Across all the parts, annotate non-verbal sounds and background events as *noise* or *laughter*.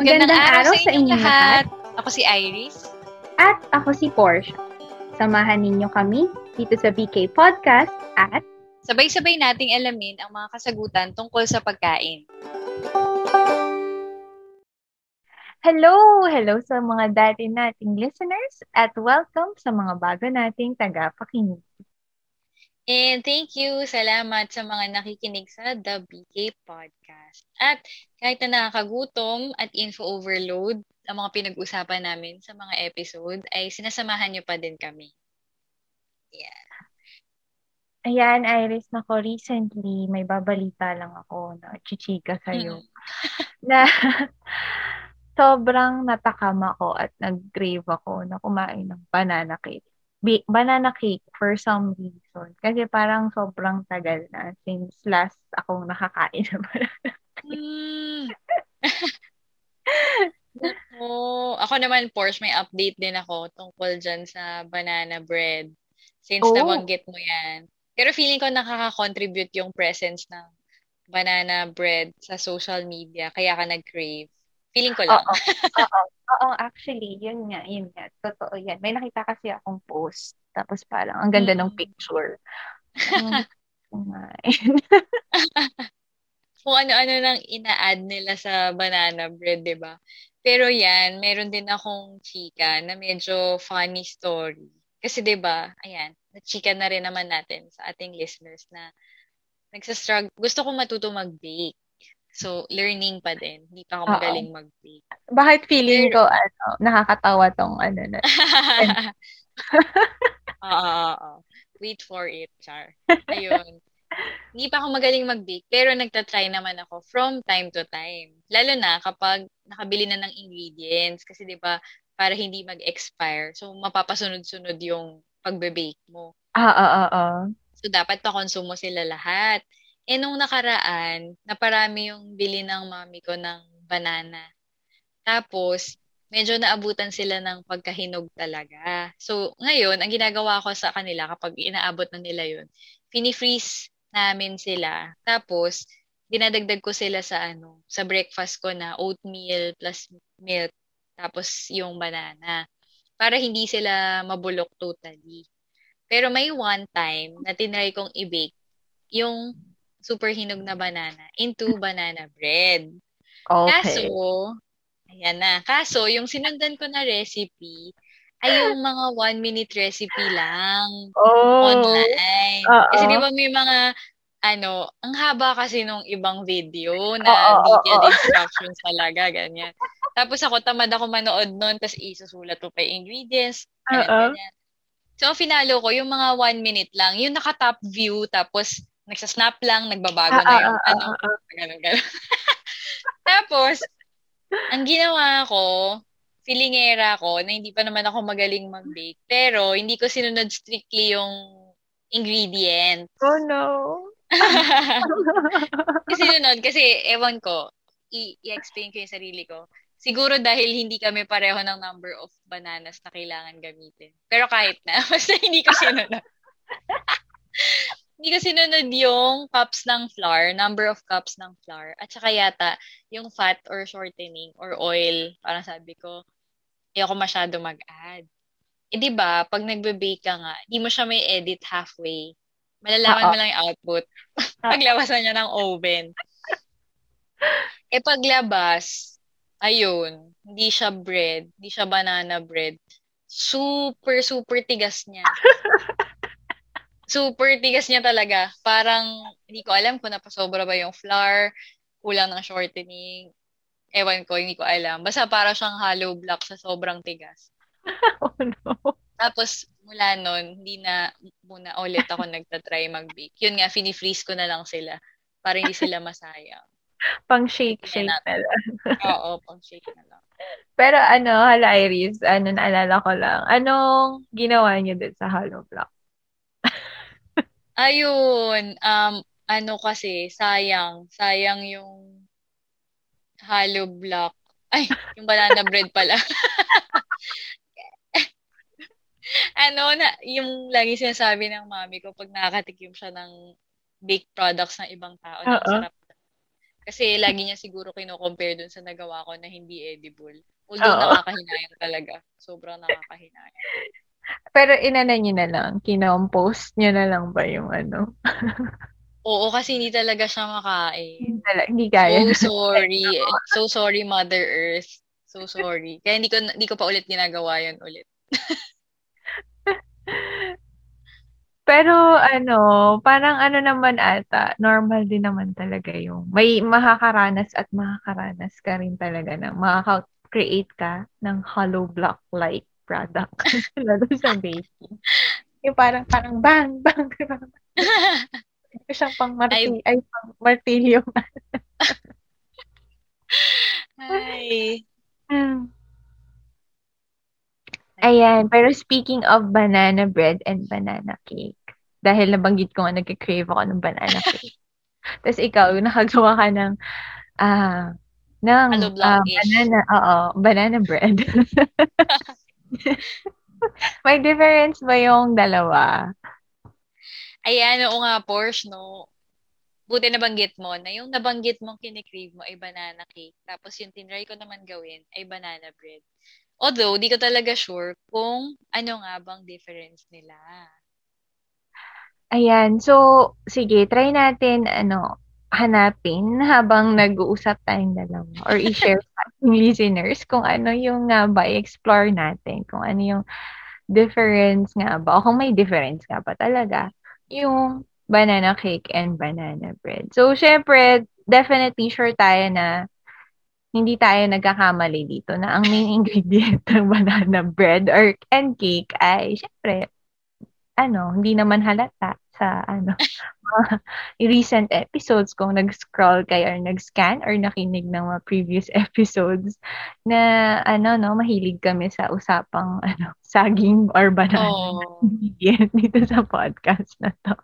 Magandang, araw, sa inyong lahat. Ako si Iris. At ako si Porsche. Samahan ninyo kami dito sa BK Podcast at sabay-sabay nating alamin ang mga kasagutan tungkol sa pagkain. Hello! Hello sa mga dati nating listeners at welcome sa mga bago nating tagapakinig. And thank you, salamat sa mga nakikinig sa The BK Podcast. At kahit na nakakagutom at info overload ang mga pinag-usapan namin sa mga episode, ay sinasamahan niyo pa din kami. Yeah. Ayan, Iris, nako, recently, may babalita lang ako na chichika sa'yo. Mm. *laughs* na *laughs* sobrang natakam ako at nag-crave ako na kumain ng banana cake banana cake for some reason. Kasi parang sobrang tagal na since last akong nakakain ng *laughs* banana cake. Mm. oh, ako naman, Porsche, may update din ako tungkol dyan sa banana bread. Since oh. nabanggit mo yan. Pero feeling ko nakaka-contribute yung presence ng banana bread sa social media. Kaya ka nag-crave. Feeling ko lang. Oo. Oo. Oo, actually, yun nga, yun nga. Totoo yan. May nakita kasi akong post. Tapos parang, ang ganda mm. ng picture. *laughs* *laughs* Kung ano-ano nang ina-add nila sa banana bread, di ba? Pero yan, meron din akong chika na medyo funny story. Kasi 'di ba, ayan, na-chika na rin naman natin sa ating listeners na nagsa-struggle, gusto ko matuto mag-bake. So, learning pa din. Hindi pa ako Oo. magaling mag-bake. Bakit feeling Pero, ko, ano, nakakatawa tong ano na. *laughs* Oo, Wait for it, Char. Ayun. Hindi pa ako magaling mag-bake, pero nagta-try naman ako from time to time. Lalo na kapag nakabili na ng ingredients. Kasi 'di ba para hindi mag-expire. So, mapapasunod-sunod yung pagbe-bake mo. Ah, ah, ah, ah. So, dapat pa-consume mo sila lahat. Eh, nung nakaraan, naparami yung bili ng mami ko ng banana. Tapos, medyo naabutan sila ng pagkahinog talaga. So, ngayon, ang ginagawa ko sa kanila kapag inaabot na nila yun, fini-freeze namin sila. Tapos, dinadagdag ko sila sa ano, sa breakfast ko na oatmeal plus milk, tapos yung banana. Para hindi sila mabulok totally. Pero may one time na tinry kong i-bake yung super hinog na banana into banana bread. Okay. Kaso, ayan na. Kaso, yung sinundan ko na recipe, ay yung *gasps* mga one minute recipe lang oh. online. Uh-oh. Kasi di ba may mga ano, ang haba kasi nung ibang video na oh, detailed instructions talaga, ganyan. Tapos ako, tamad ako manood nun, tapos isusulat ko pa yung ingredients, ganyan, ganyan. So, finalo ko, yung mga one minute lang, yung naka-top view, tapos nagsasnap lang, nagbabago ah, na yung ah, ano, ah, ah. ganun, ganun. *laughs* Tapos, ang ginawa ko, filingera ko, na hindi pa naman ako magaling mag-bake, pero hindi ko sinunod strictly yung ingredients. Oh no! *laughs* kasi sinunod, kasi ewan ko, i- i-explain ko yung sarili ko. Siguro dahil hindi kami pareho ng number of bananas na kailangan gamitin. Pero kahit na, *laughs* basta hindi ko sinunod. Hindi ko sinunod yung cups ng flour, number of cups ng flour, at saka yata yung fat or shortening or oil, parang sabi ko, ako masyado mag-add. Eh, di ba, pag nagbe-bake ka nga, hindi mo siya may edit halfway. Malalaman Uh-oh. mo lang yung output. *laughs* Paglabasan niya ng oven. *laughs* eh, paglabas, ayun, hindi siya bread, hindi siya banana bread. Super, super tigas niya. *laughs* super tigas niya talaga. Parang, hindi ko alam kung napasobra ba yung flour, kulang ng shortening. Ewan ko, hindi ko alam. Basta para siyang hollow block sa sobrang tigas. *laughs* oh no. Tapos, mula nun, hindi na muna ulit ako *laughs* nagtatry mag-bake. Yun nga, fini-freeze ko na lang sila para hindi sila masayang. *laughs* pang shake-shake na, na lang. Oo, pang shake na lang. Pero ano, hala Iris, ano, naalala ko lang, anong ginawa niyo din sa hollow block? Ayun, um, ano kasi, sayang. Sayang yung hollow block. *laughs* Ay, yung banana bread pala. *laughs* ano na, yung lagi sinasabi ng mami ko pag nakakatikim siya ng baked products ng ibang tao, sarap. Kasi lagi niya siguro kino-compare dun sa nagawa ko na hindi edible. Although Oo. nakakahinayang talaga. Sobrang nakakahinayang. Pero inana niyo na lang, kinompost niyo na lang ba yung ano? *laughs* Oo, kasi hindi talaga siya makain. Hindi, talaga, hindi kaya. So *laughs* sorry. so sorry, Mother Earth. So sorry. Kaya hindi ko, hindi ko pa ulit ginagawa yun ulit. *laughs* Pero ano, parang ano naman ata, normal din naman talaga yung may makakaranas at makakaranas ka rin talaga ng makaka-create ka ng hollow block-like product *laughs* lalo sa baking. Yung parang, parang bang, bang, *laughs* bang. Ito siyang pang martilyo, ay, pang martilyo. Ay. Hmm. Ayan, pero speaking of banana bread and banana cake, dahil nabanggit ko nga nagka-crave ako ng banana *laughs* cake. Tapos ikaw, nakagawa ka ng, ah, uh, ng uh, banana, oo, banana bread. *laughs* May difference ba yung dalawa? Ayan, oo nga, Porsche, no? Buti nabanggit mo na yung nabanggit mong kinikrave mo ay banana cake. Tapos yung tinry ko naman gawin ay banana bread. Although, di ko talaga sure kung ano nga bang difference nila. Ayan. So, sige, try natin, ano, hanapin habang nag-uusap tayong dalawa or i-share *laughs* sa ating listeners kung ano yung nga ba, i-explore natin kung ano yung difference nga ba o kung may difference nga ba talaga yung banana cake and banana bread. So, syempre, definitely sure tayo na hindi tayo nagkakamali dito na ang main *laughs* ingredient ng banana bread or and cake ay syempre ano, hindi naman halata sa ano *laughs* *laughs* recent episodes kung nag-scroll kayo or nag-scan or nakinig ng mga previous *laughs* episodes na ano no mahilig kami sa usapang *laughs* ano saging or banana oh. dito sa podcast na to.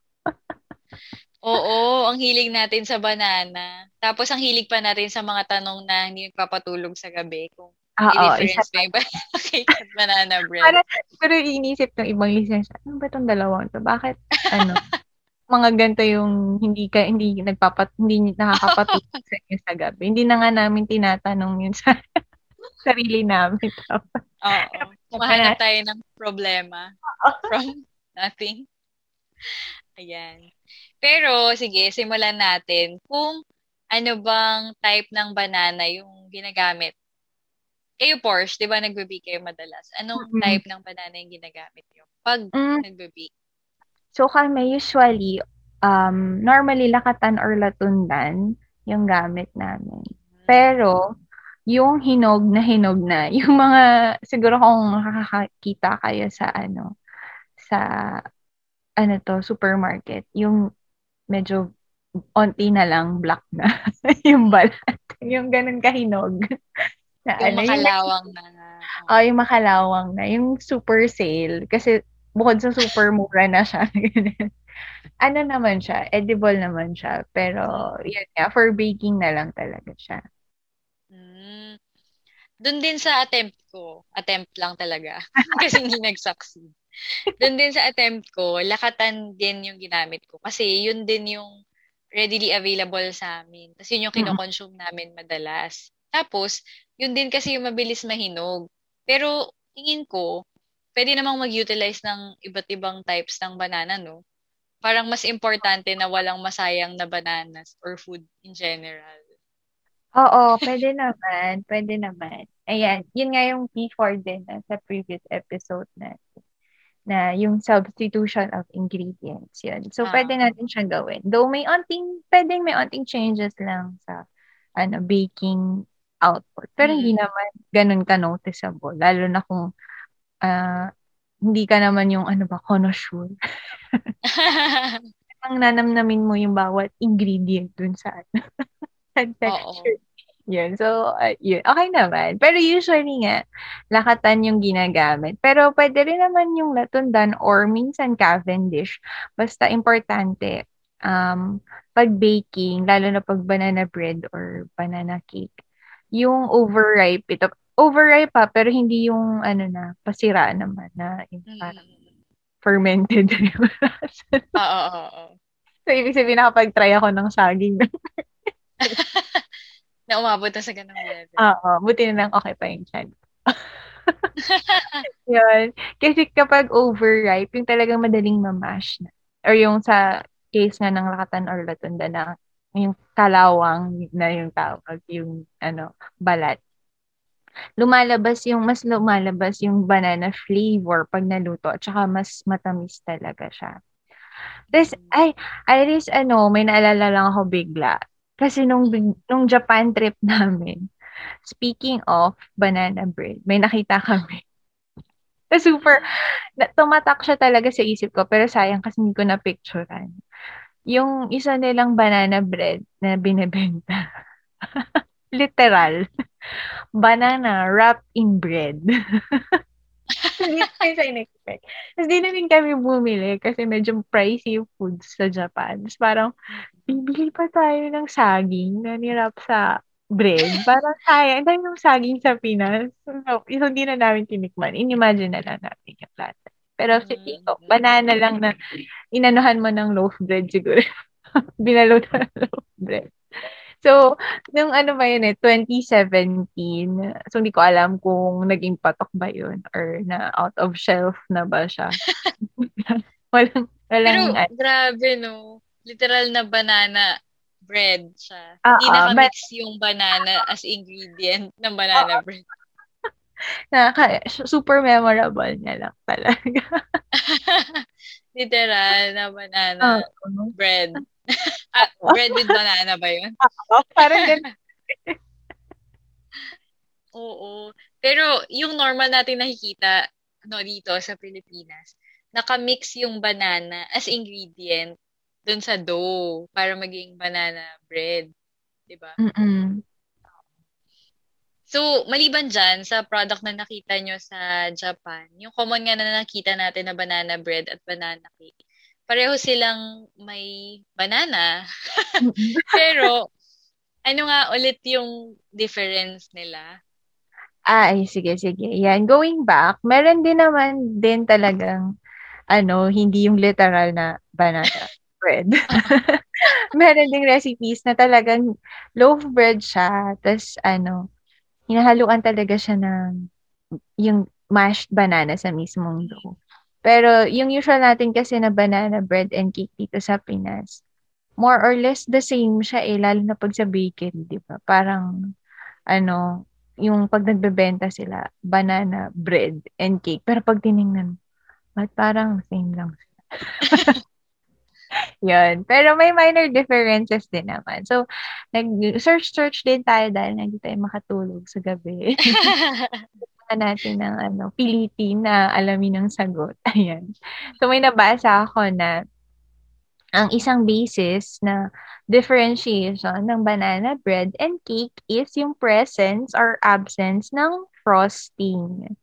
Oo, ang hilig natin sa banana. Tapos ang hilig pa natin sa mga tanong na hindi nagpapatulog sa gabi kung Ah, oh, difference may cake at banana bread. Para, pero inisip ng ibang listeners, ano ba itong dalawang to? Bakit, ano, mga ganito yung hindi ka hindi nagpapat hindi nakakapatulog *laughs* sa inyo sa gabi. Hindi na nga namin tinatanong yun sa *laughs* sarili namin. Oo. *laughs* Kumahanap tayo ng problema from nothing. Ayan. Pero, sige, simulan natin. Kung ano bang type ng banana yung ginagamit. Kayo, Porsche, di ba nagbe kayo madalas? Anong mm-hmm. type ng banana yung ginagamit nyo pag mm. nagbe So, kami usually, um, normally lakatan or latundan yung gamit namin. Pero, yung hinog na hinog na, *laughs* yung mga, siguro kung makakakita kayo sa ano, sa, ano to, supermarket, yung medyo onti na lang black na *laughs* yung balat. yung ganun kahinog. *laughs* Na, yung ano, makalawang yung, na. Oh, yung makalawang na. Yung super sale. Kasi bukod sa super mura na siya. *laughs* ano naman siya, edible naman siya. Pero, yun nga, for baking na lang talaga siya. Mm. Doon din sa attempt ko, attempt lang talaga. *laughs* kasi hindi nag-succeed. Doon din sa attempt ko, lakatan din yung ginamit ko. Kasi yun din yung readily available sa amin. Tapos yun yung kinoconsume namin madalas. Tapos, yun din kasi yung mabilis mahinog. Pero, tingin ko, pwede namang mag-utilize ng iba't ibang types ng banana, no? Parang mas importante na walang masayang na bananas or food in general. Oo, pwede naman. Pwede naman. Ayan, yun nga yung before din uh, sa previous episode natin na yung substitution of ingredients yun. So, ah. pwede natin siyang gawin. Though may onting, pwedeng may onting changes lang sa ano, baking output. Pero mm. hindi naman ganun ka-noticeable. Lalo na kung uh, hindi ka naman yung ano ba, connoisseur. *laughs* Ang nanamnamin mo yung bawat ingredient dun sa ano. *laughs* texture. Yun. So, uh, yun. Okay naman. Pero usually nga, lakatan yung ginagamit. Pero pwede rin naman yung latundan or minsan Cavendish. Basta importante, um, pag baking, lalo na pag banana bread or banana cake, yung overripe, ito, overripe pa, pero hindi yung, ano na, pasira naman na, yung parang mm. fermented. *laughs* Oo, oo, oo. So, ibig sabihin, nakapag-try ako ng saging. *laughs* na umabot na sa ganung level. Oo, buti na lang okay pa yung chan. *laughs* Yun. Kasi kapag overripe, yung talagang madaling mamash na. Or yung sa case nga ng lakatan or latunda na yung kalawang na yung tawag, yung ano, balat. Lumalabas yung, mas lumalabas yung banana flavor pag naluto at saka mas matamis talaga siya. Tapos, ay, Iris, ano, may naalala lang ako bigla. Kasi nung, nung Japan trip *laughs* namin, speaking of banana bread, may nakita kami. *laughs* Na super, na, tumatak siya talaga sa isip ko, pero sayang kasi hindi ko na-picturean. Yung isa nilang banana bread na binebenta. *laughs* Literal. *laughs* Banana wrapped in bread. *laughs* Hindi tayo sa in-expect. Tapos di na rin kami bumili kasi medyo pricey yung foods sa Japan. Tapos parang, bibili pa tayo ng saging na nirap sa bread. Parang sayang. Dahil yung saging sa Pinas. So, hindi na namin tinikman. Inimagine na lang natin yung lasa. Pero si Tito, banana lang na inanuhan mo ng loaf bread siguro. *laughs* Binalot na loaf bread. So, nung ano ba yun eh, 2017. So, hindi ko alam kung naging patok ba yun or na out of shelf na ba siya. *laughs* walang, walang, Pero, grabe no. Literal na banana bread siya. Uh, Hindi uh, nakamix but, yung banana as ingredient ng banana uh, bread. *laughs* Nakaka, super memorable niya lang talaga. *laughs* Literal na banana uh, bread ah, bread with banana ba yun? *laughs* Oo, parang ganun. *laughs* Oo. Pero yung normal natin nakikita no, dito sa Pilipinas, nakamix yung banana as ingredient dun sa dough para maging banana bread. Diba? Mm-mm. So, maliban dyan, sa product na nakita nyo sa Japan, yung common nga na nakita natin na banana bread at banana cake, pareho silang may banana. *laughs* Pero, ano nga ulit yung difference nila? Ay, sige, sige. Yan, going back, meron din naman din talagang, ano, hindi yung literal na banana *laughs* bread. *laughs* meron ding recipes na talagang loaf bread siya, tapos, ano, hinahaluan talaga siya ng yung mashed banana sa mismong dough. Pero yung usual natin kasi na banana bread and cake dito sa Pinas, more or less the same siya eh, lalo na pag sa bakery, di ba? Parang, ano, yung pag nagbebenta sila, banana bread and cake. Pero pag tiningnan, ba't parang same lang sila? *laughs* Yun. Pero may minor differences din naman. So, nag-search-search din tayo dahil hindi tayo makatulog sa gabi. *laughs* natin ng ano, pilitin na alamin ng sagot. *laughs* Ayan. So may nabasa ako na ang isang basis na differentiation ng banana bread and cake is yung presence or absence ng frosting.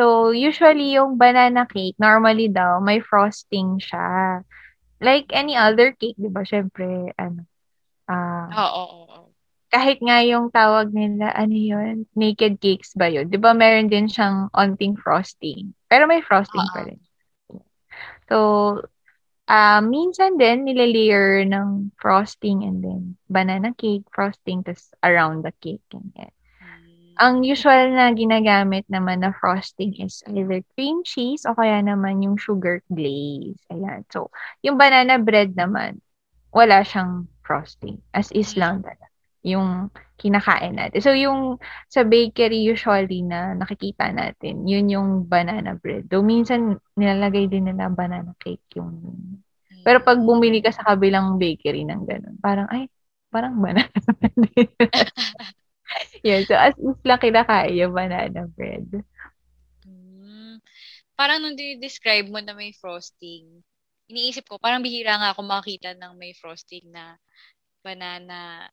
So, usually yung banana cake, normally daw, may frosting siya. Like any other cake, di ba? Siyempre, ano, uh, oo, oo, oo kahit nga yung tawag nila, ano yun, naked cakes ba yun? Di ba meron din siyang onting frosting? Pero may frosting uh-huh. pa rin. So, uh, minsan din, nilalayer ng frosting and then banana cake, frosting, tas around the cake. Ganyan. Hmm. Ang usual na ginagamit naman na frosting is either cream cheese o kaya naman yung sugar glaze. Ayan. So, yung banana bread naman, wala siyang frosting. As is lang talaga yung kinakain natin. So, yung sa bakery usually na nakikita natin, yun yung banana bread. Though minsan nilalagay din nila banana cake yung pero pag bumili ka sa kabilang bakery ng ganun, parang, ay, parang banana *laughs* bread. *laughs* yeah, so as is lang kinakain yung banana bread. Hmm. Parang nung describe mo na may frosting, iniisip ko, parang bihira nga ako makita ng may frosting na banana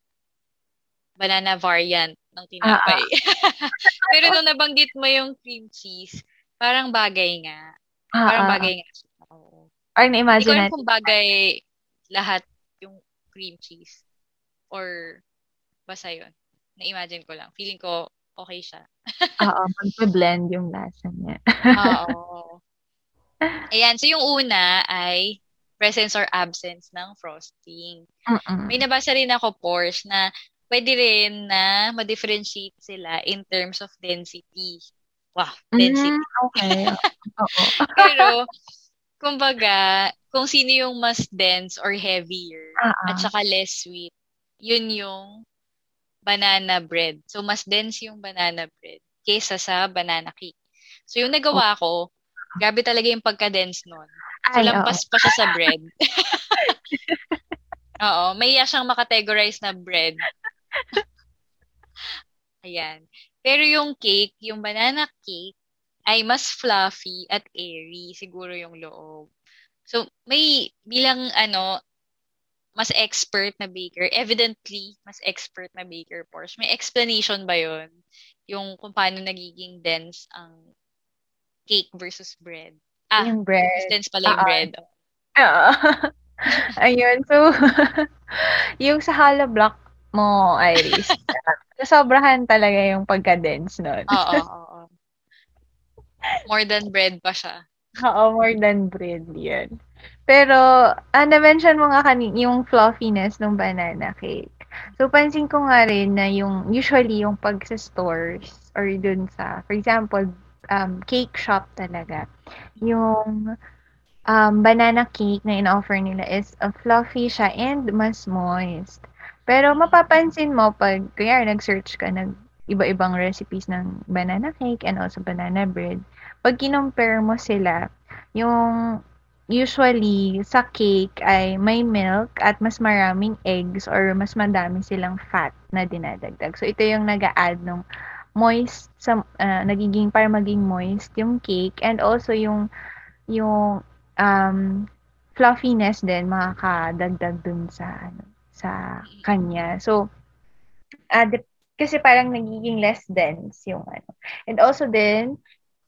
banana variant ng tinapay. Ah, ah. *laughs* Pero nung nabanggit mo yung cream cheese, parang bagay nga. Ah, parang ah, bagay nga. Oo. Or na-imagine natin. kung bagay lahat yung cream cheese. Or basta yun. Na-imagine ko lang. Feeling ko okay siya. *laughs* Oo, mag-blend yung lasa niya. Oo. Ayan, so yung una ay presence or absence ng frosting. Mm-mm. May nabasa rin ako, Porsche, na pwede rin na ma-differentiate sila in terms of density. Wow, density. Mm, okay. *laughs* Oo. Pero, kumbaga, kung sino yung mas dense or heavier uh-uh. at saka less sweet, yun yung banana bread. So, mas dense yung banana bread kesa sa banana cake. So, yung nagawa ko, grabe talaga yung pagka-dense nun. So, Ay, lampas oh. pa siya sa bread. *laughs* Oo, may iya siyang makategorize na bread. *laughs* Ayan. Pero yung cake, yung banana cake, ay mas fluffy at airy, siguro yung loob. So, may bilang ano, mas expert na baker, evidently, mas expert na baker, Porsche. May explanation ba yon Yung kung paano nagiging dense ang cake versus bread. Ah, yung bread. Dense pala yung uh-uh. bread. Oo. *laughs* Ayun. So, *laughs* yung sa hollow block mo, Iris, *laughs* sobrahan talaga yung pagka-dense nun. Oo, oo, More than bread pa siya. Oo, more than bread yun. Pero, ah, na-mention mo nga kanina yung fluffiness ng banana cake. So, pansin ko nga rin na yung, usually yung pag sa stores or dun sa, for example, um, cake shop talaga. Yung um, banana cake na in-offer nila is uh, fluffy siya and mas moist. Pero mapapansin mo pag, kaya nag-search ka ng iba-ibang recipes ng banana cake and also banana bread, pag kinompare mo sila, yung usually sa cake ay may milk at mas maraming eggs or mas madami silang fat na dinadagdag. So ito yung nag-a-add ng moist sa uh, nagiging para maging moist yung cake and also yung yung um, fluffiness din makakadagdag dun sa ano sa kanya. So uh, de- kasi parang nagiging less dense yung ano. And also din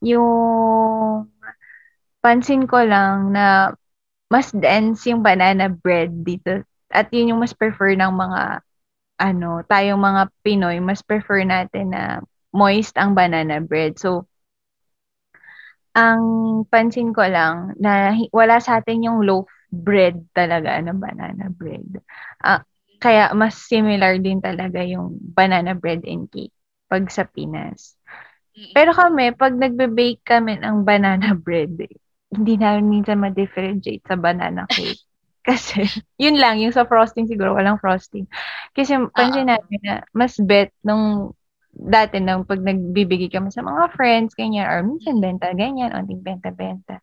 yung pansin ko lang na mas dense yung banana bread dito at yun yung mas prefer ng mga ano, tayong mga Pinoy, mas prefer natin na moist ang banana bread. So, ang pansin ko lang na wala sa atin yung loaf bread talaga ng banana bread. Uh, kaya mas similar din talaga yung banana bread and cake pag sa Pinas. Pero kami, pag nagbe-bake kami ng banana *laughs* bread, hindi namin minsan ma-differentiate sa banana cake. *laughs* Kasi, yun lang, yung sa frosting siguro, walang frosting. Kasi pansin uh-huh. natin na mas bet nung dati nang pag nagbibigay kami sa mga friends, ganyan, or minsan benta, ganyan, onting benta-benta.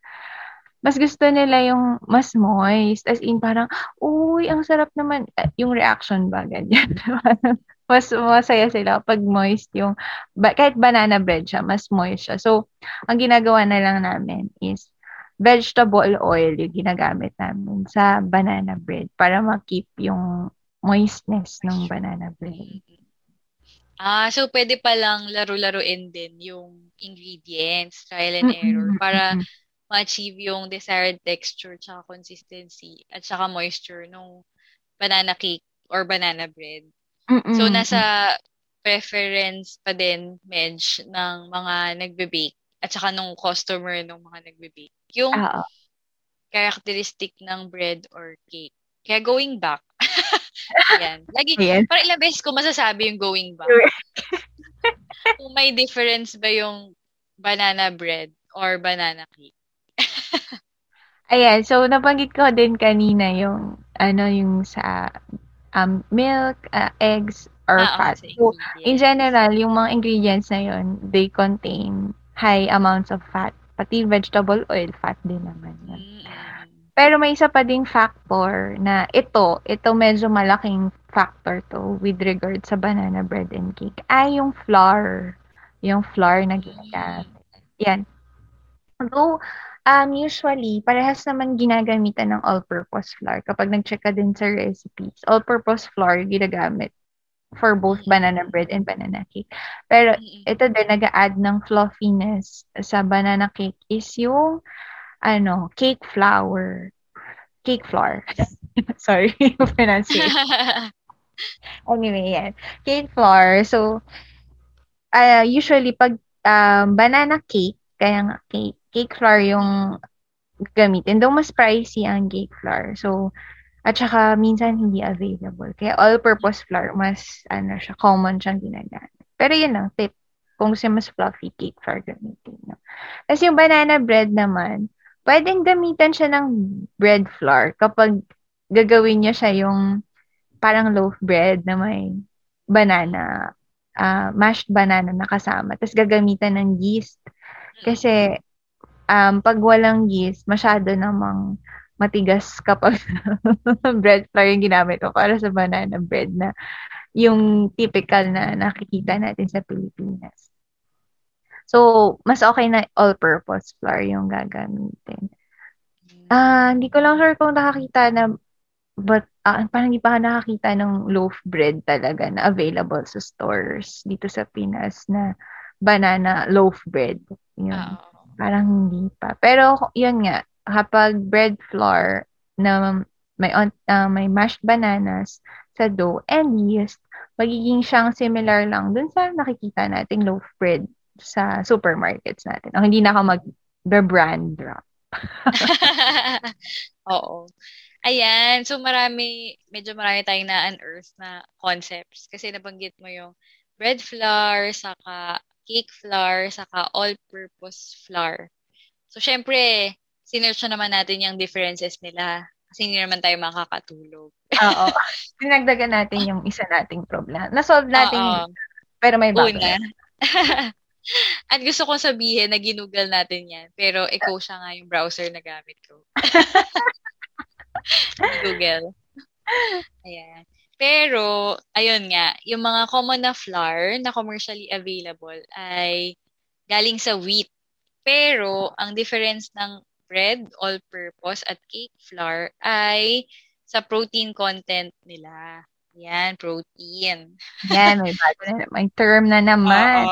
Mas gusto nila yung mas moist. As in, parang, uy, ang sarap naman. Yung reaction ba, ganyan. *laughs* mas masaya sila pag moist yung, ba, kahit banana bread siya, mas moist siya. So, ang ginagawa na lang namin is, vegetable oil yung ginagamit namin sa banana bread para ma-keep yung moistness ng banana bread. Ah, so pwede pa lang laro-laruin din yung ingredients, trial and error, para ma-achieve yung desired texture tsaka consistency at saka moisture ng banana cake or banana bread. Mm-mm. So, nasa preference pa din, Medj, ng mga nagbe-bake at saka nung customer ng mga nagbe-bake. Yung Uh-oh. characteristic ng bread or cake. Kaya going back, *laughs* Ayan. Lagi, Ayan. parang ilang beses ko masasabi yung going back. *laughs* Kung may difference ba yung banana bread or banana cake. *laughs* Ayan, so nabanggit ko din kanina yung ano yung sa um, milk, uh, eggs, or ah, fat. So, in general, yung mga ingredients na yun, they contain high amounts of fat. Pati vegetable oil, fat din naman. Yun. Pero may isa pa ding factor na ito, ito medyo malaking factor to with regard sa banana bread and cake ay yung flour. Yung flour na ginagamit. Yan. Though, um, usually, parehas naman ginagamitan ng all-purpose flour. Kapag nag-check ka din sa recipes, all-purpose flour ginagamit for both banana bread and banana cake. Pero ito din, nag-add ng fluffiness sa banana cake is yung ano, cake flour. Cake flour. *laughs* Sorry, *laughs* pronunciation. *laughs* anyway, yan. Cake flour. So, uh, usually, pag um, banana cake, kaya nga cake, cake flour yung gamitin. Though mas pricey ang cake flour. So, At saka, minsan hindi available. Kaya all-purpose flour, mas, ano siya, common siyang ginagamit. Pero yun lang, tip. Kung gusto mas fluffy cake flour gamitin. No? Tapos yung banana bread naman, pwedeng gamitan siya ng bread flour kapag gagawin niya siya yung parang loaf bread na may banana, uh, mashed banana na kasama. Tapos gagamitan ng yeast. Kasi um, pag walang yeast, masyado namang matigas kapag *laughs* bread flour yung ginamit ko para sa banana bread na yung typical na nakikita natin sa Pilipinas. So, mas okay na all-purpose flour yung gagamitin. Ah, uh, hindi ko lang sure kung nakakita na but uh, parang hindi pa nakakita ng loaf bread talaga na available sa stores dito sa Pinas na banana loaf bread. Yun. Oh. Parang hindi pa. Pero yun nga, kapag bread flour na may uh, may mashed bananas sa dough and yeast, magiging siyang similar lang dun sa nakikita nating loaf bread sa supermarkets natin. O hindi na ako mag-brand drop. *laughs* Oo. Ayan. So, marami, medyo marami tayong na-unearth na concepts. Kasi nabanggit mo yung bread flour, saka cake flour, saka all-purpose flour. So, syempre, sinerch naman natin yung differences nila kasi hindi naman tayo makakatulog. Oo. *laughs* Pinagdagan natin yung isa nating problema. Na-solve natin, Oo. pero may bago. Una. *laughs* At gusto kong sabihin na ginugal natin yan, pero ikaw siya nga yung browser na gamit ko. *laughs* Google. Ayan. Pero, ayun nga, yung mga common na flour na commercially available ay galing sa wheat. Pero, ang difference ng bread, all-purpose, at cake flour ay sa protein content nila. Yan, protein. Yan, may may term na naman.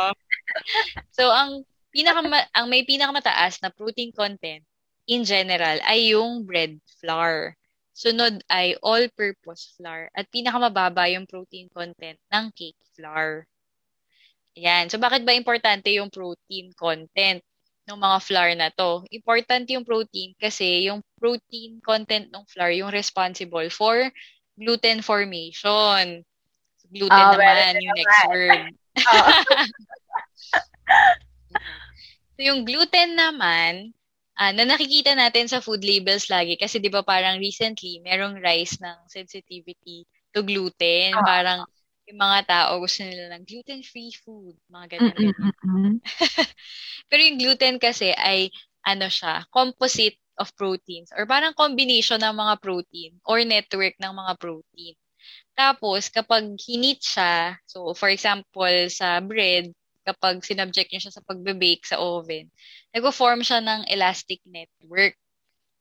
So, ang pinaka ang may pinakamataas na protein content in general ay yung bread flour. Sunod ay all-purpose flour. At pinakamababa yung protein content ng cake flour. Yan. So, bakit ba importante yung protein content? ng mga flour na to. Important yung protein kasi yung protein content ng flour yung responsible for gluten formation. Gluten oh, naman yung next word. *laughs* Oh. *laughs* so yung gluten naman, uh, na nakikita natin sa food labels lagi kasi 'di ba parang recently merong rise ng sensitivity to gluten, oh. parang yung mga tao gusto nila ng gluten-free food, mga. Mm-hmm. *laughs* Pero yung gluten kasi ay ano siya, composite of proteins or parang combination ng mga protein or network ng mga protein. Tapos, kapag hinit siya, so for example, sa bread, kapag sinubject niyo siya sa pagbe-bake sa oven, nag-form siya ng elastic network.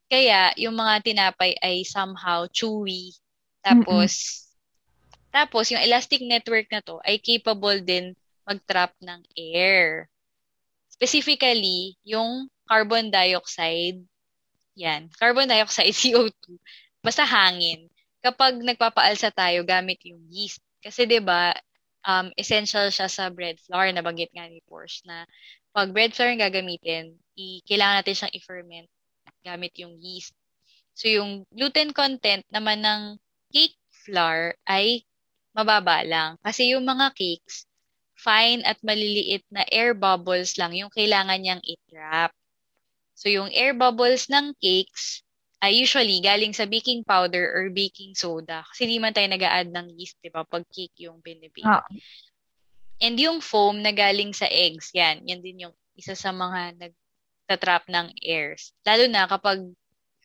Kaya, yung mga tinapay ay somehow chewy. Tapos, mm-hmm tapos, yung elastic network na to ay capable din mag-trap ng air. Specifically, yung carbon dioxide, yan, carbon dioxide, *laughs* CO2, basta hangin. Kapag nagpapaalsa tayo gamit yung yeast. Kasi 'di ba, um, essential siya sa bread flour, nabanggit nga ni Porsche na pag bread flour yung gagamitin, i- kailangan natin siyang i-ferment gamit yung yeast. So, yung gluten content naman ng cake flour ay mababa lang. Kasi yung mga cakes, fine at maliliit na air bubbles lang yung kailangan niyang i-trap. So yung air bubbles ng cakes ay usually galing sa baking powder or baking soda. Kasi hindi man tayo nag add ng yeast, di ba, pag cake yung binibake. Ah. And yung foam na galing sa eggs, yan, yan din yung isa sa mga nagtatrap ng airs. Lalo na kapag,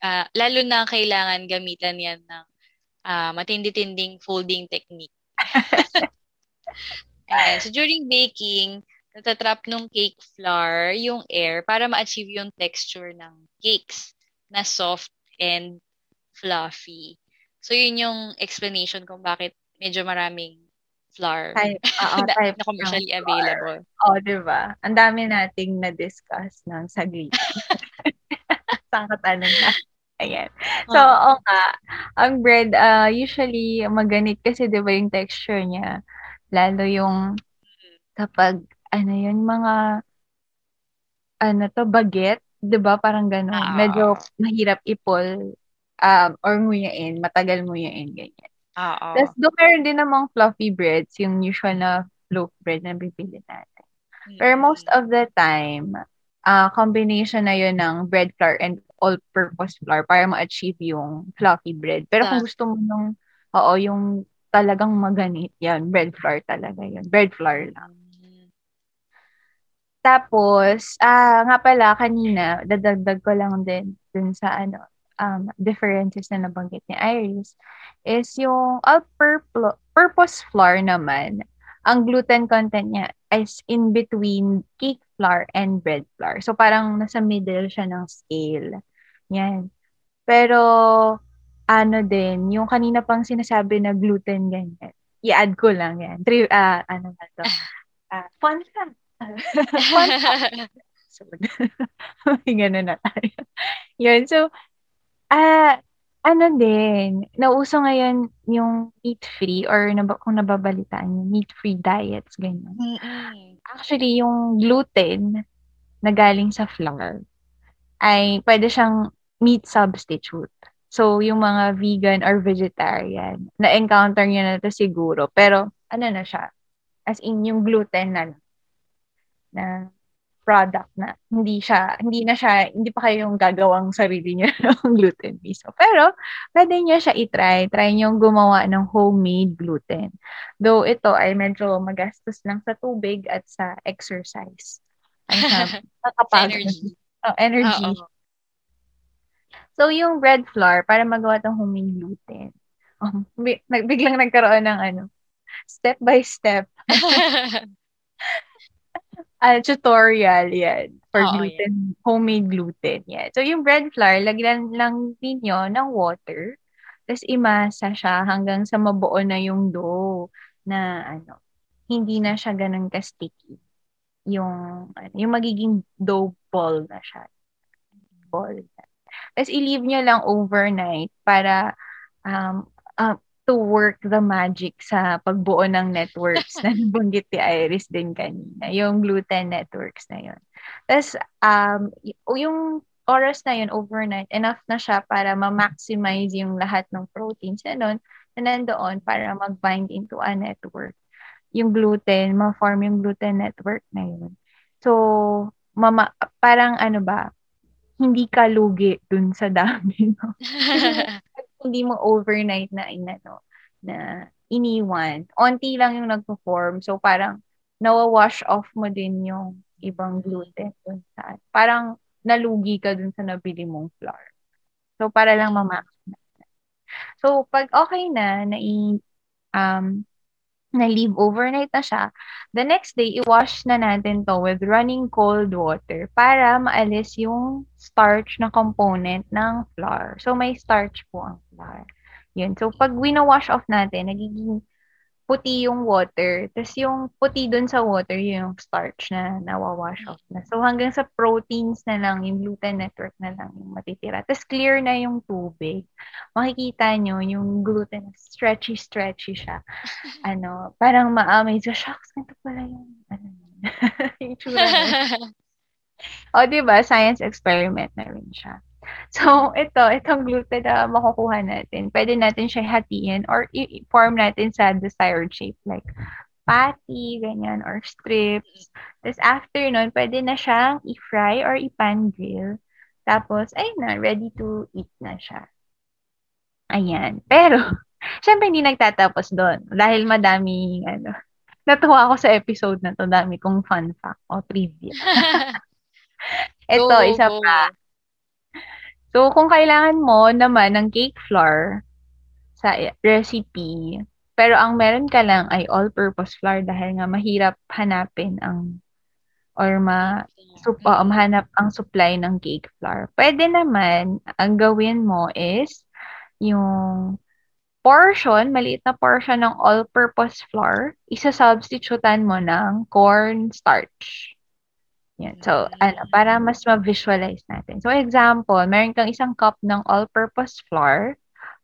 uh, lalo na kailangan gamitan yan ng uh, matindi-tinding folding technique. *laughs* Ayan. So, during baking, natatrap nung cake flour yung air para ma-achieve yung texture ng cakes na soft and fluffy. So, yun yung explanation kung bakit medyo maraming flour type, uh, *laughs* na, type na commercially available. Oo, oh, di ba? Ang dami nating na-discuss ng saglit. *laughs* Sangkat ano na. Ayan. So, oo oh. nga. Ang bread, uh, usually, maganit kasi, di ba, yung texture niya. Lalo yung kapag, ano yun, mga, ano to, baget, di ba, parang gano'n. Uh, Medyo mahirap ipol um, or nguyain, matagal nguyain, ganyan. Oo. Tapos doon meron din namang fluffy breads, yung usual na loaf bread na bibili natin. Pero most of the time, uh, combination na yun ng bread flour and all-purpose flour para ma-achieve yung fluffy bread. Pero kung gusto mo nung, oo, yung talagang maganit, yan, bread flour talaga yun. Bread flour lang. Tapos, ah, nga pala, kanina, dadagdag ko lang din dun sa ano, um, differences na nabanggit ni Iris, is yung all-purpose flour naman, ang gluten content niya is in between cake flour and bread flour. So, parang nasa middle siya ng scale. Yan. Pero, ano din, yung kanina pang sinasabi na gluten ganyan, i-add ko lang yan. Tri, uh, ano ba to? Uh, *laughs* fun fact *laughs* so, *laughs* *laughs* ganun na tayo. Yun, so, ah, uh, ano din, nauso ngayon yung meat-free or nab- kung nababalitaan yung meat-free diets, ganyan. Actually, yung gluten na galing sa flour ay pwede siyang meat substitute. So, yung mga vegan or vegetarian, na-encounter niyo na to siguro. Pero, ano na siya? As in, yung gluten na na product na hindi siya hindi na siya hindi pa kayo yung gagawang sarili niyo *laughs* ng gluten miso. Pero pwede niyo siya i-try. Try niyo gumawa ng homemade gluten. Though ito ay medyo magastos lang sa tubig at sa exercise. Ang *laughs* energy. Oh, energy. Uh-oh. So yung bread flour para magawa tong homemade gluten. Um, biglang nagkaroon ng ano step by step *laughs* uh, tutorial yan for Oo, gluten, yan. homemade gluten. Yan. So, yung bread flour, lagyan lang ninyo ng water. Tapos, imasa siya hanggang sa mabuo na yung dough na ano, hindi na siya ganun ka-sticky. Yung, ano, yung magiging dough ball na siya. Ball. Tapos, i-leave nyo lang overnight para um, uh, to work the magic sa pagbuo ng networks na nabanggit ni Iris din kanina, yung gluten networks na yun. Tapos, um, yung oras na yun, overnight, enough na siya para ma-maximize yung lahat ng proteins na nun, na nandoon para mag-bind into a network. Yung gluten, ma-form yung gluten network na yun. So, mama, parang ano ba, hindi ka lugi dun sa dami. No? *laughs* hindi mo overnight na inano na iniwan. Onti lang yung nagpo-form. So, parang nawa-wash off mo din yung ibang gluten dun sa, parang nalugi ka dun sa nabili mong flour. So, para lang mamax So, pag okay na, na um, na leave overnight na siya, the next day, i-wash na natin to with running cold water para maalis yung starch na component ng flour. So, may starch po ang flour. Yun. So, pag wina-wash off natin, nagiging puti yung water. Tapos yung puti dun sa water, yung starch na nawawash off na. So hanggang sa proteins na lang, yung gluten network na lang yung matitira. Tapos clear na yung tubig. Makikita nyo yung gluten, stretchy-stretchy siya. *laughs* ano, parang ma-amaze. So, shocks, ganito pala yung, ano, *laughs* yung tsura *laughs* o, diba? Science experiment na rin siya. *laughs* So, ito, itong gluten na makukuha natin, pwede natin siya hatiin or i-form natin sa desired shape like patty, ganyan, or strips. Tapos after nun, pwede na siyang i-fry or i-pan grill. Tapos, ayun na, ready to eat na siya. Ayan. Pero, *laughs* syempre hindi nagtatapos doon. Dahil madami, ano, natuwa ako sa episode na to, dami kong fun fact o trivia. *laughs* Ito, go, isa go. pa. So, kung kailangan mo naman ng cake flour sa recipe, pero ang meron ka lang ay all-purpose flour dahil nga mahirap hanapin ang or ma sup, uh, mahanap ang supply ng cake flour. Pwede naman, ang gawin mo is yung portion, maliit na portion ng all-purpose flour, isa-substitutean mo ng corn starch. Yan. So, ano, para mas ma-visualize natin. So, example, meron kang isang cup ng all-purpose flour.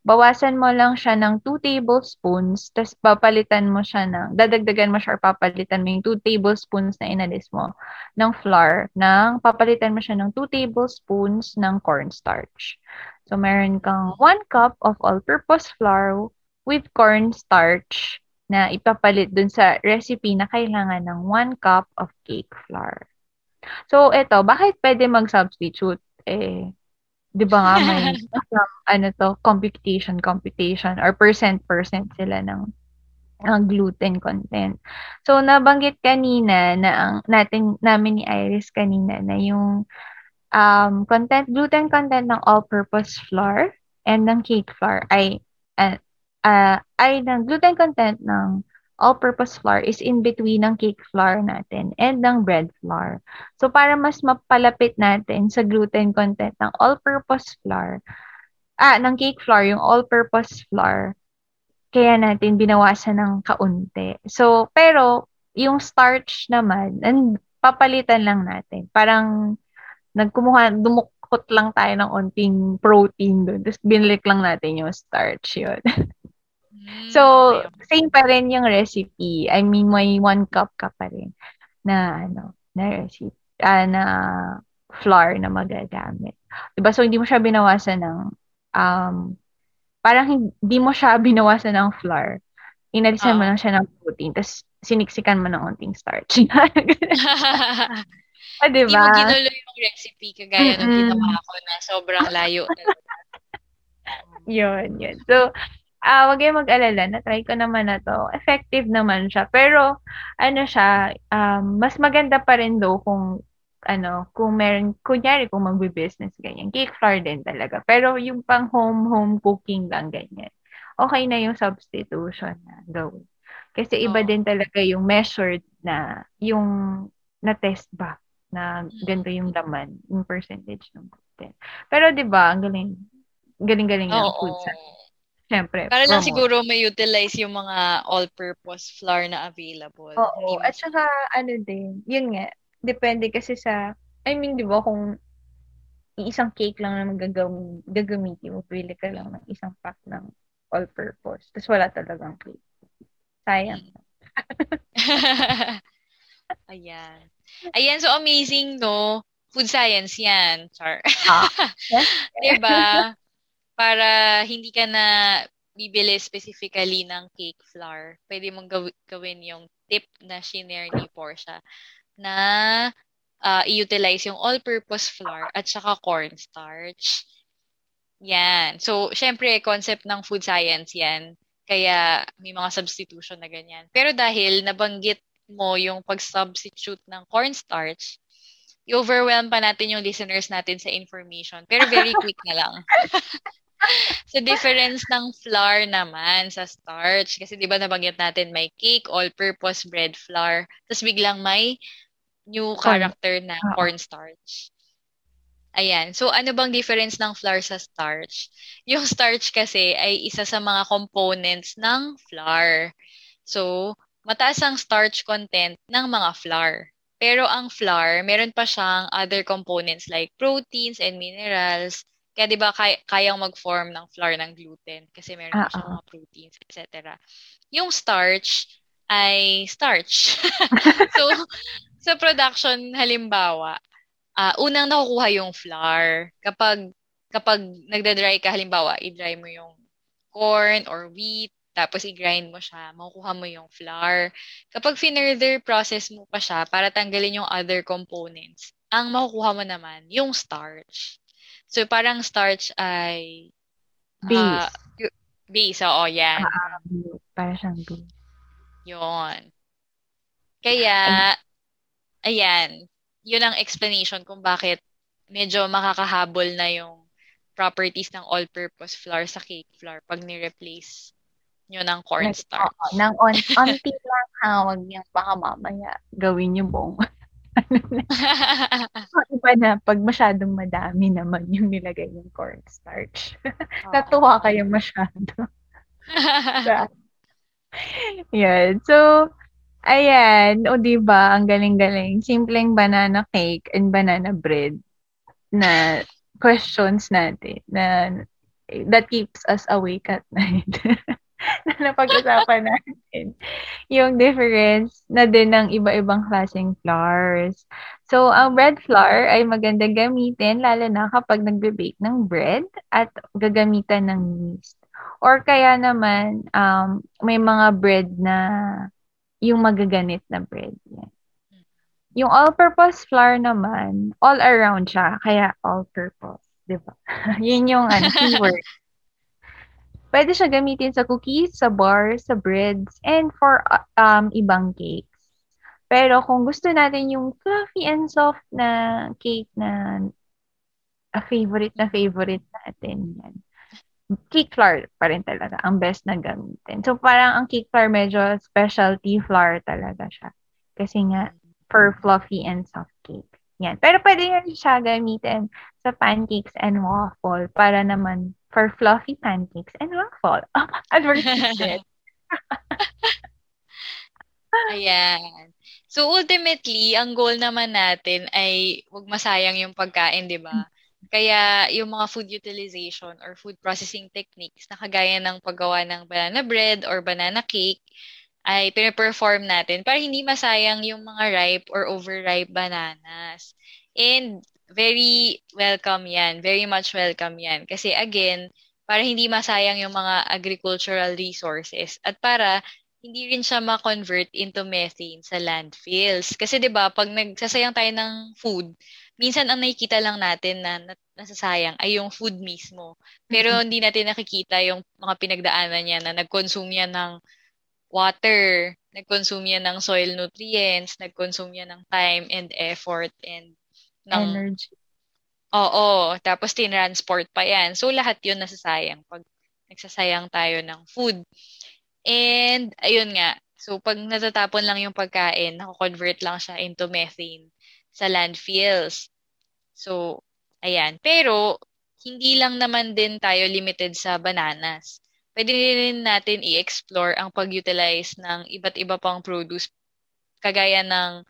Bawasan mo lang siya ng 2 tablespoons, tapos papalitan mo siya ng, dadagdagan mo siya or papalitan mo yung 2 tablespoons na inalis mo ng flour, ng, papalitan mo siya ng 2 tablespoons ng cornstarch. So, meron kang 1 cup of all-purpose flour with cornstarch na ipapalit dun sa recipe na kailangan ng 1 cup of cake flour. So, eto, bakit pwede mag-substitute? Eh, di ba nga may *laughs* ano to, computation, computation, or percent-percent sila ng ang gluten content. So, nabanggit kanina na ang natin, namin ni Iris kanina na yung um, content, gluten content ng all-purpose flour and ng cake flour ay uh, uh, ay ng gluten content ng all-purpose flour is in between ng cake flour natin and ng bread flour. So, para mas mapalapit natin sa gluten content ng all-purpose flour, ah, ng cake flour, yung all-purpose flour, kaya natin binawasan ng kaunti. So, pero, yung starch naman, and papalitan lang natin. Parang, nagkumuha, dumukot lang tayo ng onting protein doon. Tapos, binalik lang natin yung starch yun. *laughs* Mm, so, same pa rin yung recipe. I mean, may one cup ka pa rin na, ano, na recipe, uh, na flour na magagamit. Diba? So, hindi mo siya binawasan ng, um, parang hindi mo siya *laughs* binawasan ng flour. Inalisan uh, mo lang siya ng protein, tapos siniksikan mo ng onting starch. *laughs* ah, diba? Hindi mo ginulo yung recipe kagaya mm-hmm. nung ginawa ko na sobrang layo. *laughs* yun, yun. So, ah, wag kayong mag-alala, na-try ko naman na to. Effective naman siya. Pero, ano siya, um, mas maganda pa rin do kung, ano, kung meron, kunyari kung magbe-business, ganyan. Cake flour din talaga. Pero yung pang home-home cooking lang, ganyan. Okay na yung substitution na gawin. Kasi iba oh. din talaga yung measured na, yung na-test ba na ganito yung laman, yung percentage ng gluten. Pero 'di ba, ang galing galing-galing ng oh, food science. Siyempre. Para lang siguro may utilize yung mga all-purpose flour na available. Oo. At saka, ano din, yun nga, depende kasi sa, I mean, di ba, kung isang cake lang na magagam, gagamitin mo, pili ka lang ng isang pack ng all-purpose. Tapos wala talagang cake. Sayang. *laughs* Ayan. Ayan, so amazing, no? Food science yan, Char. Ah, *laughs* yes? diba? Para hindi ka na bibili specifically ng cake flour, pwede mong gaw- gawin yung tip na shinare ni Portia na uh, i-utilize yung all-purpose flour at saka cornstarch. Yan. So, syempre, concept ng food science yan. Kaya may mga substitution na ganyan. Pero dahil nabanggit mo yung pag-substitute ng cornstarch, i-overwhelm pa natin yung listeners natin sa information. Pero very quick na lang. *laughs* *laughs* sa difference ng flour naman sa starch. Kasi di ba nabanggit natin may cake, all-purpose bread flour. Tapos biglang may new character na cornstarch. Ayan. So, ano bang difference ng flour sa starch? Yung *laughs* starch kasi ay isa sa mga components ng flour. So, mataas ang starch content ng mga flour. Pero ang flour, meron pa siyang other components like proteins and minerals kaya 'di ba kay- kayang mag-form ng flour ng gluten kasi meron uh siyang mga proteins, etc. Yung starch ay starch. *laughs* so sa production halimbawa, uh, unang nakukuha yung flour kapag kapag nagda-dry ka halimbawa, i-dry mo yung corn or wheat tapos i-grind mo siya, makukuha mo yung flour. Kapag further process mo pa siya para tanggalin yung other components, ang makukuha mo naman yung starch. So, parang starch ay... Base. Uh, base, oo, yan. Uh, para siyang base. Yun. Kaya, ayan, yun ang explanation kung bakit medyo makakahabol na yung properties ng all-purpose flour sa cake flour pag ni-replace nyo ng cornstarch. Oo, ng on, onti lang ha, wag niyang baka mamaya gawin yung buong *laughs* Iba na, pag masyadong madami naman yung nilagay yung cornstarch. Oh. Natuwa kayo masyado. *laughs* Yan. So, ayan. O, di ba Ang galing-galing. Simpleng banana cake and banana bread na questions natin na that keeps us awake at night. *laughs* *laughs* na napag-usapan natin. Yung difference na din ng iba-ibang klaseng flours. So, ang bread flour ay maganda gamitin lalo na kapag nagbe-bake ng bread at gagamitan ng yeast. Or kaya naman, um, may mga bread na yung magaganit na bread. Yan. Yung all-purpose flour naman, all around siya, kaya all-purpose. Di ba? *laughs* Yun yung ano, keyword. Pwede siya gamitin sa cookies, sa bars, sa breads, and for um, ibang cakes. Pero kung gusto natin yung fluffy and soft na cake na a favorite na favorite natin yan. Cake flour pa rin talaga ang best na gamitin. So parang ang cake flour medyo specialty flour talaga siya. Kasi nga for fluffy and soft cake. Yan. Pero pwede rin siya gamitin sa pancakes and waffle para naman for fluffy pancakes and waffle. *laughs* Advertisement. *laughs* Ayan. So ultimately, ang goal naman natin ay huwag masayang yung pagkain, 'di ba? Kaya yung mga food utilization or food processing techniques na kagaya ng paggawa ng banana bread or banana cake ay pinaperform natin para hindi masayang yung mga ripe or overripe bananas. And very welcome yan. Very much welcome yan. Kasi again, para hindi masayang yung mga agricultural resources at para hindi rin siya ma-convert into methane sa landfills. Kasi 'di ba, pag nagsasayang tayo ng food, minsan ang nakikita lang natin na nasasayang ay yung food mismo. Pero mm-hmm. hindi natin nakikita yung mga pinagdaanan niya na nag-consume yan ng water, nag-consume yan ng soil nutrients, nag-consume yan ng time and effort and ng energy. Oo, tapos tinransport pa yan. So lahat 'yun nasasayang pag nagsasayang tayo ng food. And, ayun nga. So, pag natatapon lang yung pagkain, nako-convert lang siya into methane sa landfills. So, ayan. Pero, hindi lang naman din tayo limited sa bananas. Pwede rin natin i-explore ang pag-utilize ng iba't iba pang produce kagaya ng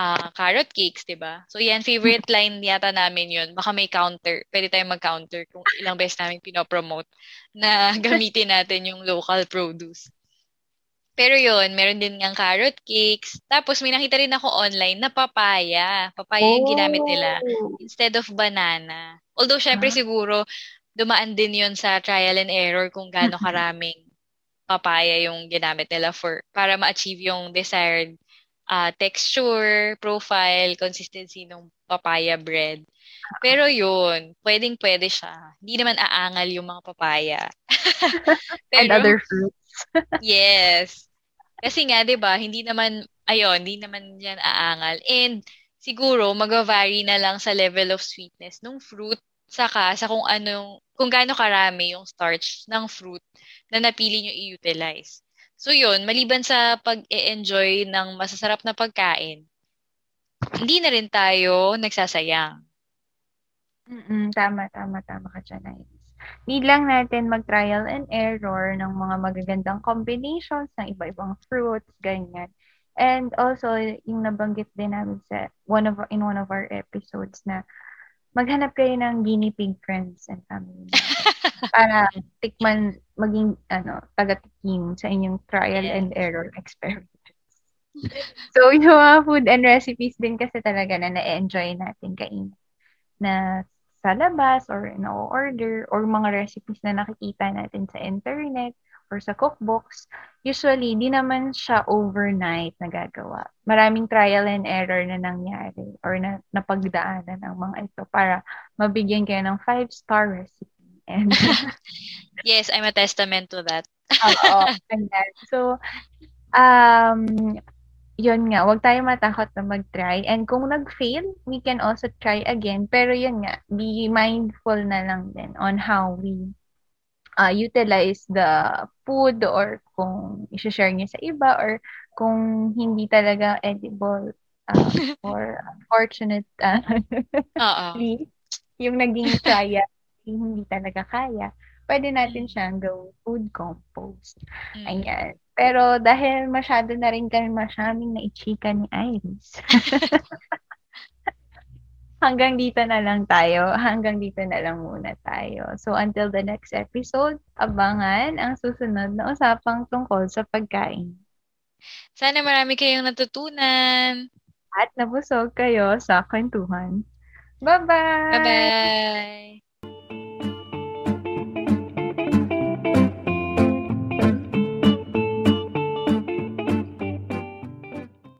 uh, carrot cakes, 'di ba? So yan favorite line yata namin 'yun. Baka may counter. Pwede tayong mag-counter kung ilang beses namin pinopromote na *laughs* gamitin natin yung local produce. Pero yon meron din ng carrot cakes. Tapos may nakita rin ako online na papaya. Papaya yung ginamit nila Oh. instead of banana. Although, syempre Ah. siguro, dumaan din yon sa trial and error kung gaano karaming papaya yung ginamit nila for para ma-achieve yung desired uh, texture, profile, consistency ng papaya bread. Pero yun, pwedeng-pwede siya. Hindi naman aangal yung mga papaya. *laughs* And other fruits. *laughs* yes. Kasi nga, 'di ba, hindi naman ayon, hindi naman 'yan aangal. And siguro mag-vary na lang sa level of sweetness ng fruit saka sa kung anong kung gaano karami yung starch ng fruit na napili niyo i-utilize. So yun, maliban sa pag-e-enjoy ng masasarap na pagkain, hindi na rin tayo nagsasayang. Mm, tama, tama, tama ka dyan, Need lang natin mag-trial and error ng mga magagandang combinations ng iba-ibang fruits, ganyan. And also, yung nabanggit din namin sa one of in one of our episodes na maghanap kayo ng guinea pig friends and family *laughs* para tikman, maging ano, taga-tikim sa inyong trial yes. and error experiment. *laughs* so, yung mga food and recipes din kasi talaga na na-enjoy natin kain na sa labas or no-order or mga recipes na nakikita natin sa internet or sa cookbooks, usually, di naman siya overnight nagagawa. Maraming trial and error na nangyari or na napagdaanan ng mga ito para mabigyan kayo ng five-star recipe. And *laughs* yes, I'm a testament to that. *laughs* Oo. So, um, yun nga, wag tayo matakot na mag-try. And kung nag-fail, we can also try again. Pero yun nga, be mindful na lang din on how we uh, utilize the food or kung i-share niyo sa iba or kung hindi talaga edible uh, *laughs* or unfortunate uh, yung naging kaya, hindi talaga kaya, pwede natin siyang gawing food compost. Mm. Ayan. Pero dahil masyado na rin kami masyaming na-ichika ni Iris. *laughs* hanggang dito na lang tayo. Hanggang dito na lang muna tayo. So until the next episode, abangan ang susunod na usapang tungkol sa pagkain. Sana marami kayong natutunan. at nabusog kayo sa kwentuhan. Bye-bye! Bye-bye!